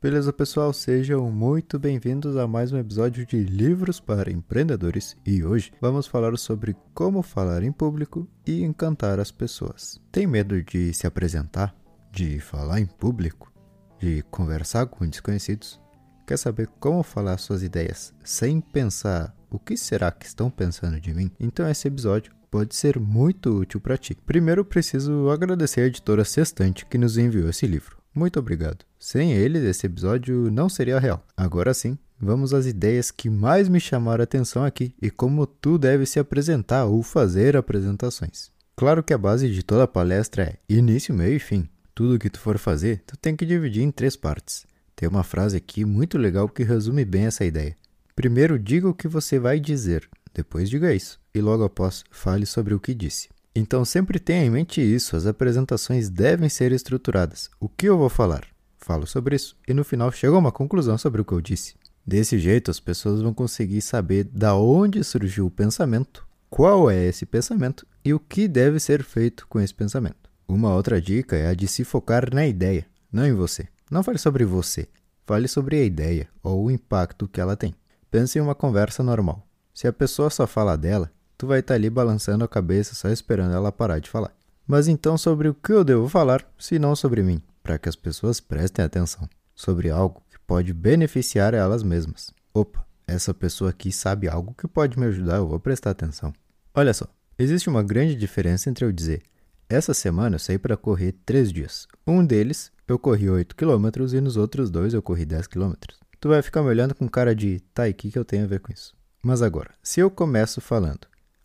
Beleza, pessoal? Sejam muito bem-vindos a mais um episódio de Livros para Empreendedores e hoje vamos falar sobre como falar em público e encantar as pessoas. Tem medo de se apresentar? De falar em público? De conversar com desconhecidos? Quer saber como falar suas ideias sem pensar o que será que estão pensando de mim? Então esse episódio pode ser muito útil para ti. Primeiro preciso agradecer a editora Sextante que nos enviou esse livro. Muito obrigado. Sem eles, esse episódio não seria real. Agora sim, vamos às ideias que mais me chamaram a atenção aqui e como tu deve se apresentar ou fazer apresentações. Claro que a base de toda palestra é início, meio e fim. Tudo que tu for fazer, tu tem que dividir em três partes. Tem uma frase aqui muito legal que resume bem essa ideia. Primeiro, diga o que você vai dizer, depois diga isso, e logo após, fale sobre o que disse. Então sempre tenha em mente isso, as apresentações devem ser estruturadas. O que eu vou falar? Falo sobre isso e no final chego a uma conclusão sobre o que eu disse. Desse jeito as pessoas vão conseguir saber da onde surgiu o pensamento, qual é esse pensamento e o que deve ser feito com esse pensamento. Uma outra dica é a de se focar na ideia, não em você. Não fale sobre você, fale sobre a ideia ou o impacto que ela tem. Pense em uma conversa normal. Se a pessoa só fala dela, tu vai estar tá ali balançando a cabeça só esperando ela parar de falar. Mas então sobre o que eu devo falar, se não sobre mim, para que as pessoas prestem atenção sobre algo que pode beneficiar elas mesmas. Opa, essa pessoa aqui sabe algo que pode me ajudar, eu vou prestar atenção. Olha só, existe uma grande diferença entre eu dizer essa semana eu saí para correr três dias. Um deles eu corri 8 km e nos outros dois eu corri 10 km. Tu vai ficar me olhando com cara de tá, e o que, que eu tenho a ver com isso? Mas agora, se eu começo falando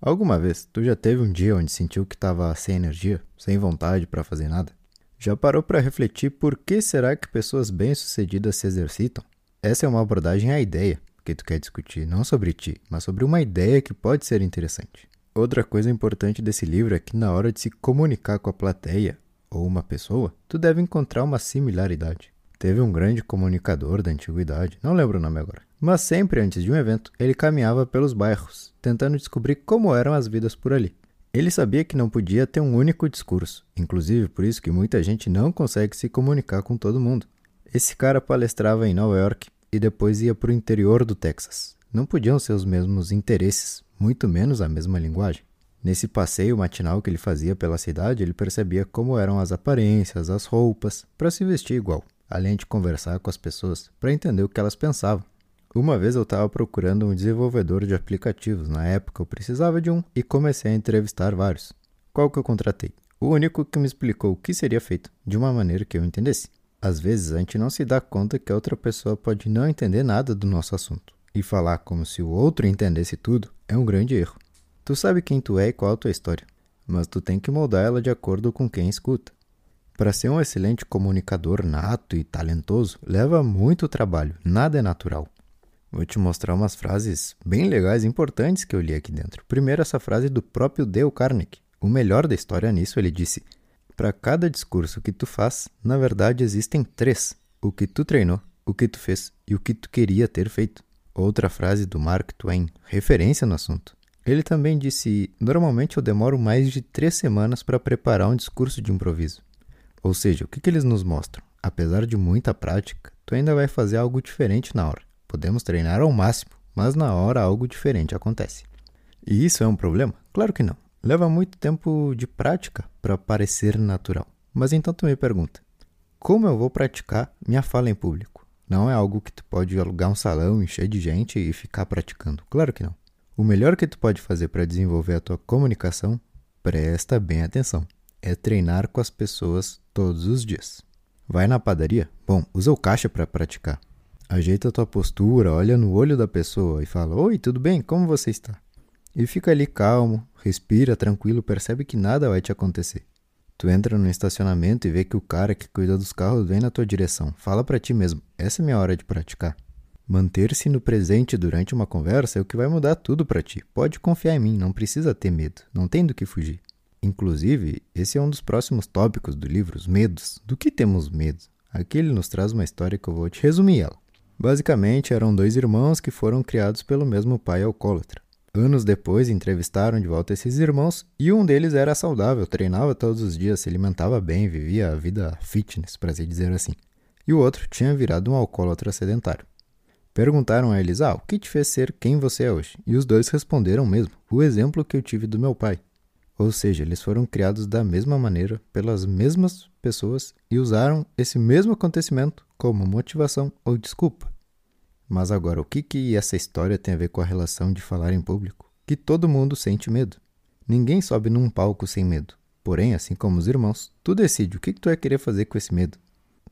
Alguma vez tu já teve um dia onde sentiu que estava sem energia, sem vontade para fazer nada? Já parou para refletir por que será que pessoas bem-sucedidas se exercitam? Essa é uma abordagem à ideia que tu quer discutir, não sobre ti, mas sobre uma ideia que pode ser interessante. Outra coisa importante desse livro é que na hora de se comunicar com a plateia ou uma pessoa, tu deve encontrar uma similaridade. Teve um grande comunicador da antiguidade, não lembro o nome agora, mas sempre antes de um evento, ele caminhava pelos bairros, tentando descobrir como eram as vidas por ali. Ele sabia que não podia ter um único discurso, inclusive por isso que muita gente não consegue se comunicar com todo mundo. Esse cara palestrava em Nova York e depois ia para o interior do Texas. Não podiam ser os mesmos interesses, muito menos a mesma linguagem. Nesse passeio matinal que ele fazia pela cidade, ele percebia como eram as aparências, as roupas, para se vestir igual, além de conversar com as pessoas para entender o que elas pensavam. Uma vez eu estava procurando um desenvolvedor de aplicativos. Na época eu precisava de um e comecei a entrevistar vários. Qual que eu contratei? O único que me explicou o que seria feito de uma maneira que eu entendesse. Às vezes a gente não se dá conta que a outra pessoa pode não entender nada do nosso assunto. E falar como se o outro entendesse tudo é um grande erro. Tu sabe quem tu é e qual a tua história, mas tu tem que moldar ela de acordo com quem escuta. Para ser um excelente comunicador nato e talentoso, leva muito trabalho, nada é natural. Vou te mostrar umas frases bem legais e importantes que eu li aqui dentro. Primeiro, essa frase do próprio Dale Carnegie. O melhor da história nisso, ele disse: Para cada discurso que tu faz, na verdade existem três: o que tu treinou, o que tu fez e o que tu queria ter feito. Outra frase do Mark Twain, referência no assunto. Ele também disse: Normalmente eu demoro mais de três semanas para preparar um discurso de improviso. Ou seja, o que, que eles nos mostram? Apesar de muita prática, tu ainda vai fazer algo diferente na hora. Podemos treinar ao máximo, mas na hora algo diferente acontece. E isso é um problema? Claro que não. Leva muito tempo de prática para parecer natural. Mas então tu me pergunta: como eu vou praticar minha fala em público? Não é algo que tu pode alugar um salão, encher de gente e ficar praticando. Claro que não. O melhor que tu pode fazer para desenvolver a tua comunicação, presta bem atenção, é treinar com as pessoas todos os dias. Vai na padaria? Bom, usa o caixa para praticar. Ajeita a tua postura, olha no olho da pessoa e fala: Oi, tudo bem? Como você está? E fica ali calmo, respira tranquilo, percebe que nada vai te acontecer. Tu entra no estacionamento e vê que o cara que cuida dos carros vem na tua direção. Fala para ti mesmo: essa é minha hora de praticar. Manter-se no presente durante uma conversa é o que vai mudar tudo para ti. Pode confiar em mim, não precisa ter medo, não tem do que fugir. Inclusive, esse é um dos próximos tópicos do livro, os medos. Do que temos medo? Aqui ele nos traz uma história que eu vou te resumir ela. Basicamente, eram dois irmãos que foram criados pelo mesmo pai alcoólatra. Anos depois, entrevistaram de volta esses irmãos e um deles era saudável, treinava todos os dias, se alimentava bem, vivia a vida fitness, para se dizer assim. e o outro tinha virado um alcoólatra sedentário. Perguntaram a eles: Ah, o que te fez ser quem você é hoje? E os dois responderam mesmo: O exemplo que eu tive do meu pai. Ou seja, eles foram criados da mesma maneira, pelas mesmas pessoas e usaram esse mesmo acontecimento como motivação ou desculpa. Mas agora, o que, que essa história tem a ver com a relação de falar em público? Que todo mundo sente medo. Ninguém sobe num palco sem medo. Porém, assim como os irmãos, tu decide o que, que tu vai querer fazer com esse medo.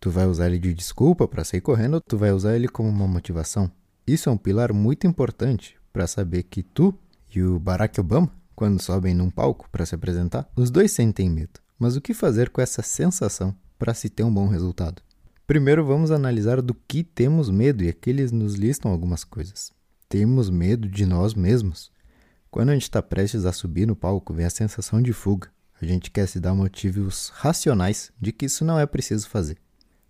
Tu vai usar ele de desculpa para sair correndo ou tu vai usar ele como uma motivação? Isso é um pilar muito importante para saber que tu e o Barack Obama quando sobem num palco para se apresentar, os dois sentem medo. Mas o que fazer com essa sensação para se ter um bom resultado? Primeiro vamos analisar do que temos medo e aqui eles nos listam algumas coisas. Temos medo de nós mesmos. Quando a gente está prestes a subir no palco, vem a sensação de fuga. A gente quer se dar motivos racionais de que isso não é preciso fazer.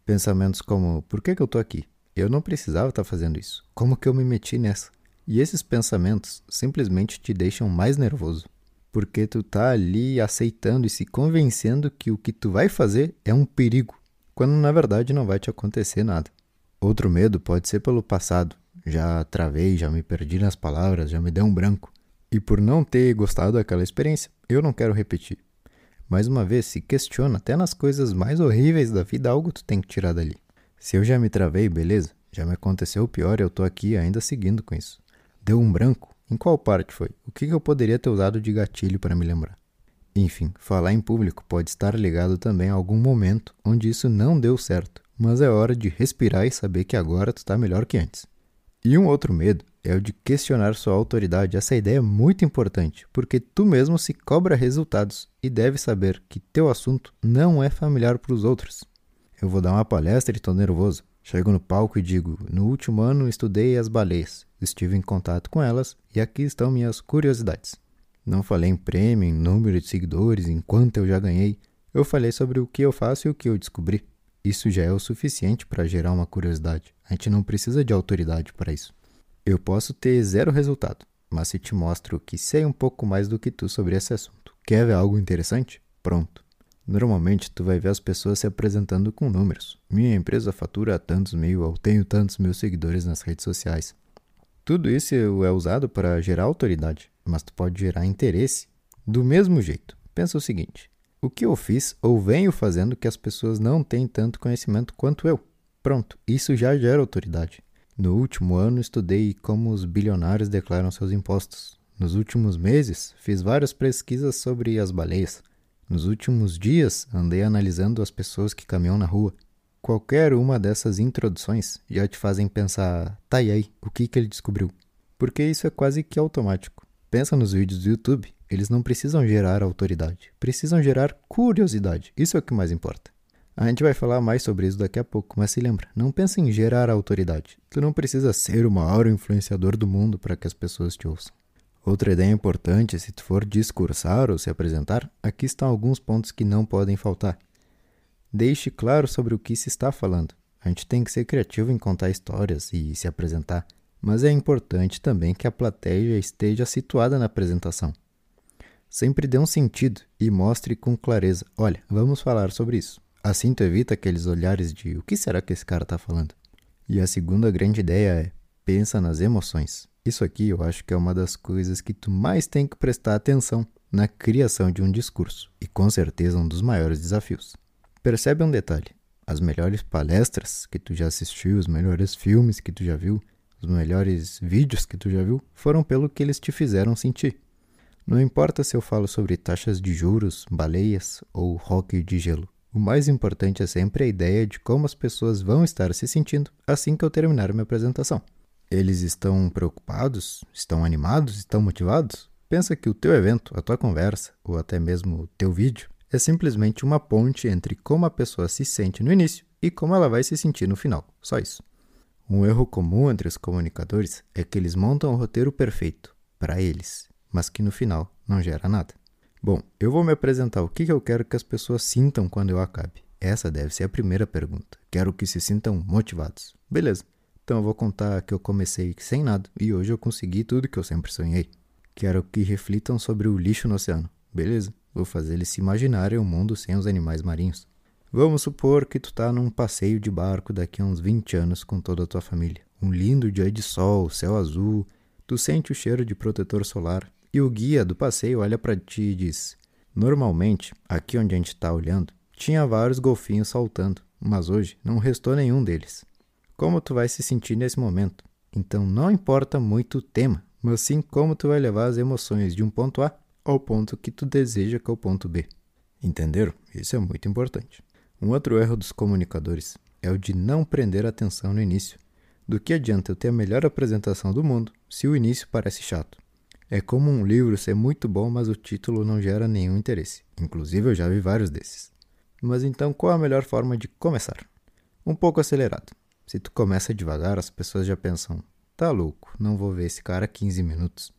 Pensamentos como: por que, que eu estou aqui? Eu não precisava estar tá fazendo isso. Como que eu me meti nessa? E esses pensamentos simplesmente te deixam mais nervoso, porque tu tá ali aceitando e se convencendo que o que tu vai fazer é um perigo, quando na verdade não vai te acontecer nada. Outro medo pode ser pelo passado. Já travei, já me perdi nas palavras, já me deu um branco. E por não ter gostado daquela experiência, eu não quero repetir. Mais uma vez, se questiona até nas coisas mais horríveis da vida, algo tu tem que tirar dali. Se eu já me travei, beleza, já me aconteceu o pior eu tô aqui ainda seguindo com isso. Deu um branco? Em qual parte foi? O que eu poderia ter usado de gatilho para me lembrar? Enfim, falar em público pode estar ligado também a algum momento onde isso não deu certo, mas é hora de respirar e saber que agora tu está melhor que antes. E um outro medo é o de questionar sua autoridade. Essa ideia é muito importante, porque tu mesmo se cobra resultados e deve saber que teu assunto não é familiar para os outros. Eu vou dar uma palestra e estou nervoso. Chego no palco e digo: No último ano estudei as baleias, estive em contato com elas e aqui estão minhas curiosidades. Não falei em prêmio, em número de seguidores, em quanto eu já ganhei. Eu falei sobre o que eu faço e o que eu descobri. Isso já é o suficiente para gerar uma curiosidade. A gente não precisa de autoridade para isso. Eu posso ter zero resultado, mas se te mostro que sei um pouco mais do que tu sobre esse assunto, quer ver algo interessante? Pronto. Normalmente tu vai ver as pessoas se apresentando com números. Minha empresa fatura tantos mil ou tenho tantos mil seguidores nas redes sociais. Tudo isso é usado para gerar autoridade, mas tu pode gerar interesse do mesmo jeito. Pensa o seguinte: o que eu fiz ou venho fazendo que as pessoas não têm tanto conhecimento quanto eu? Pronto, isso já gera autoridade. No último ano estudei como os bilionários declaram seus impostos. Nos últimos meses fiz várias pesquisas sobre as baleias. Nos últimos dias, andei analisando as pessoas que caminham na rua. Qualquer uma dessas introduções já te fazem pensar, tá e aí, o que, que ele descobriu? Porque isso é quase que automático. Pensa nos vídeos do YouTube, eles não precisam gerar autoridade, precisam gerar curiosidade. Isso é o que mais importa. A gente vai falar mais sobre isso daqui a pouco, mas se lembra, não pensa em gerar autoridade. Tu não precisa ser o maior influenciador do mundo para que as pessoas te ouçam. Outra ideia importante, se tu for discursar ou se apresentar, aqui estão alguns pontos que não podem faltar. Deixe claro sobre o que se está falando. A gente tem que ser criativo em contar histórias e se apresentar, mas é importante também que a plateia esteja situada na apresentação. Sempre dê um sentido e mostre com clareza: olha, vamos falar sobre isso. Assim tu evita aqueles olhares de o que será que esse cara está falando. E a segunda grande ideia é: pensa nas emoções. Isso aqui eu acho que é uma das coisas que tu mais tem que prestar atenção na criação de um discurso e com certeza um dos maiores desafios. Percebe um detalhe: as melhores palestras que tu já assistiu, os melhores filmes que tu já viu, os melhores vídeos que tu já viu foram pelo que eles te fizeram sentir. Não importa se eu falo sobre taxas de juros, baleias ou hockey de gelo. O mais importante é sempre a ideia de como as pessoas vão estar se sentindo assim que eu terminar minha apresentação. Eles estão preocupados? Estão animados? Estão motivados? Pensa que o teu evento, a tua conversa ou até mesmo o teu vídeo é simplesmente uma ponte entre como a pessoa se sente no início e como ela vai se sentir no final. Só isso. Um erro comum entre os comunicadores é que eles montam o roteiro perfeito para eles, mas que no final não gera nada. Bom, eu vou me apresentar o que eu quero que as pessoas sintam quando eu acabe. Essa deve ser a primeira pergunta. Quero que se sintam motivados. Beleza. Então eu vou contar que eu comecei sem nada e hoje eu consegui tudo que eu sempre sonhei. Quero que reflitam sobre o lixo no oceano. Beleza? Vou fazer eles se imaginarem um mundo sem os animais marinhos. Vamos supor que tu tá num passeio de barco daqui a uns 20 anos com toda a tua família. Um lindo dia de sol, céu azul, tu sente o cheiro de protetor solar e o guia do passeio olha para ti e diz: Normalmente, aqui onde a gente está olhando, tinha vários golfinhos saltando, mas hoje não restou nenhum deles. Como tu vai se sentir nesse momento? Então não importa muito o tema, mas sim como tu vai levar as emoções de um ponto A ao ponto que tu deseja que é o ponto B. Entenderam? Isso é muito importante. Um outro erro dos comunicadores é o de não prender atenção no início. Do que adianta eu ter a melhor apresentação do mundo se o início parece chato? É como um livro ser muito bom, mas o título não gera nenhum interesse. Inclusive, eu já vi vários desses. Mas então, qual a melhor forma de começar? Um pouco acelerado. Se tu começa devagar, as pessoas já pensam: tá louco, não vou ver esse cara 15 minutos.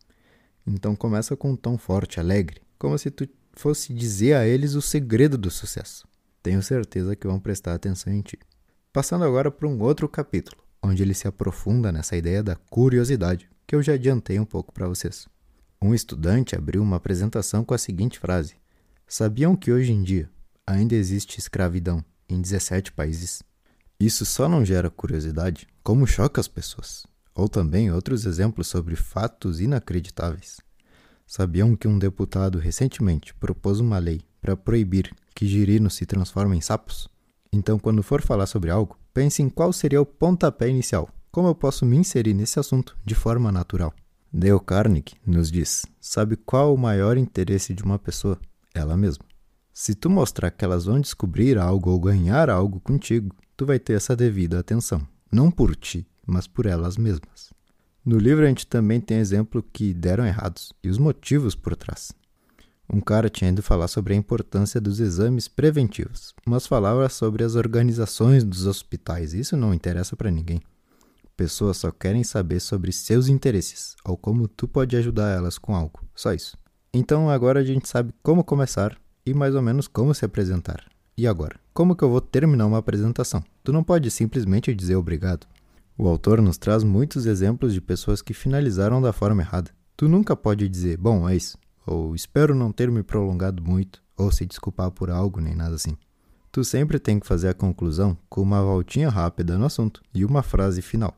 Então começa com um tom forte, alegre, como se tu fosse dizer a eles o segredo do sucesso. Tenho certeza que vão prestar atenção em ti. Passando agora para um outro capítulo, onde ele se aprofunda nessa ideia da curiosidade, que eu já adiantei um pouco para vocês. Um estudante abriu uma apresentação com a seguinte frase: Sabiam que hoje em dia ainda existe escravidão em 17 países? Isso só não gera curiosidade, como choca as pessoas. Ou também outros exemplos sobre fatos inacreditáveis. Sabiam que um deputado recentemente propôs uma lei para proibir que girinos se transformem em sapos? Então, quando for falar sobre algo, pense em qual seria o pontapé inicial. Como eu posso me inserir nesse assunto de forma natural? Dale Carnegie nos diz: sabe qual o maior interesse de uma pessoa? Ela mesma. Se tu mostrar que elas vão descobrir algo ou ganhar algo contigo, tu vai ter essa devida atenção. Não por ti, mas por elas mesmas. No livro a gente também tem exemplo que deram errados e os motivos por trás. Um cara tinha ido falar sobre a importância dos exames preventivos, mas falava sobre as organizações dos hospitais. Isso não interessa para ninguém. Pessoas só querem saber sobre seus interesses ou como tu pode ajudar elas com algo. Só isso. Então agora a gente sabe como começar e mais ou menos como se apresentar. E agora, como que eu vou terminar uma apresentação? Tu não pode simplesmente dizer obrigado. O autor nos traz muitos exemplos de pessoas que finalizaram da forma errada. Tu nunca pode dizer, bom, é isso, ou espero não ter me prolongado muito, ou se desculpar por algo, nem nada assim. Tu sempre tem que fazer a conclusão com uma voltinha rápida no assunto e uma frase final.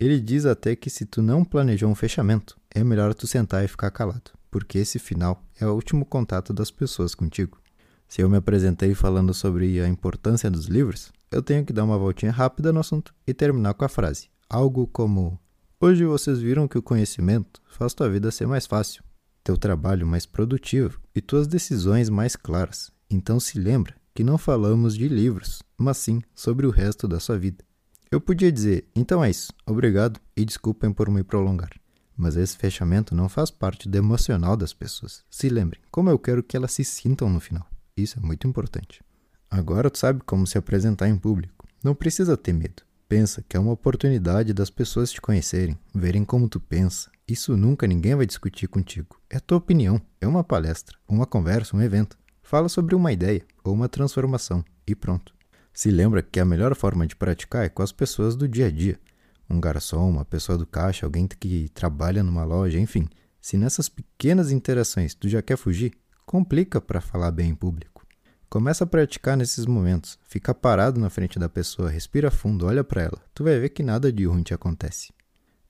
Ele diz até que se tu não planejou um fechamento, é melhor tu sentar e ficar calado, porque esse final é o último contato das pessoas contigo. Se eu me apresentei falando sobre a importância dos livros, eu tenho que dar uma voltinha rápida no assunto e terminar com a frase. Algo como: Hoje vocês viram que o conhecimento faz tua vida ser mais fácil, teu trabalho mais produtivo e tuas decisões mais claras. Então se lembra que não falamos de livros, mas sim sobre o resto da sua vida. Eu podia dizer: Então é isso, obrigado e desculpem por me prolongar. Mas esse fechamento não faz parte do emocional das pessoas. Se lembrem, como eu quero que elas se sintam no final. Isso é muito importante. Agora tu sabe como se apresentar em público. Não precisa ter medo. Pensa que é uma oportunidade das pessoas te conhecerem, verem como tu pensa. Isso nunca ninguém vai discutir contigo. É tua opinião, é uma palestra, uma conversa, um evento. Fala sobre uma ideia ou uma transformação e pronto. Se lembra que a melhor forma de praticar é com as pessoas do dia a dia. Um garçom, uma pessoa do caixa, alguém que trabalha numa loja, enfim. Se nessas pequenas interações tu já quer fugir, complica para falar bem em público. Começa a praticar nesses momentos. Fica parado na frente da pessoa, respira fundo, olha para ela. Tu vai ver que nada de ruim te acontece.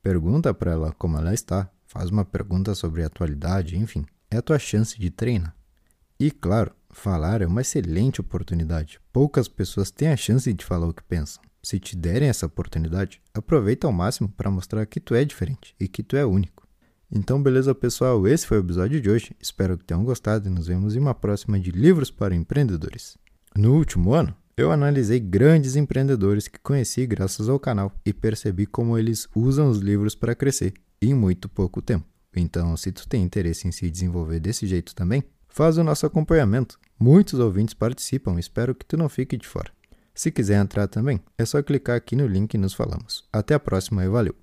Pergunta para ela como ela está, faz uma pergunta sobre a atualidade, enfim, é a tua chance de treinar. E claro, falar é uma excelente oportunidade. Poucas pessoas têm a chance de falar o que pensam. Se te derem essa oportunidade, aproveita ao máximo para mostrar que tu é diferente e que tu é único. Então, beleza, pessoal? Esse foi o episódio de hoje. Espero que tenham gostado e nos vemos em uma próxima de Livros para Empreendedores. No último ano, eu analisei grandes empreendedores que conheci graças ao canal e percebi como eles usam os livros para crescer em muito pouco tempo. Então, se tu tem interesse em se desenvolver desse jeito também, faz o nosso acompanhamento. Muitos ouvintes participam, espero que tu não fique de fora. Se quiser entrar também, é só clicar aqui no link e nos falamos. Até a próxima e valeu!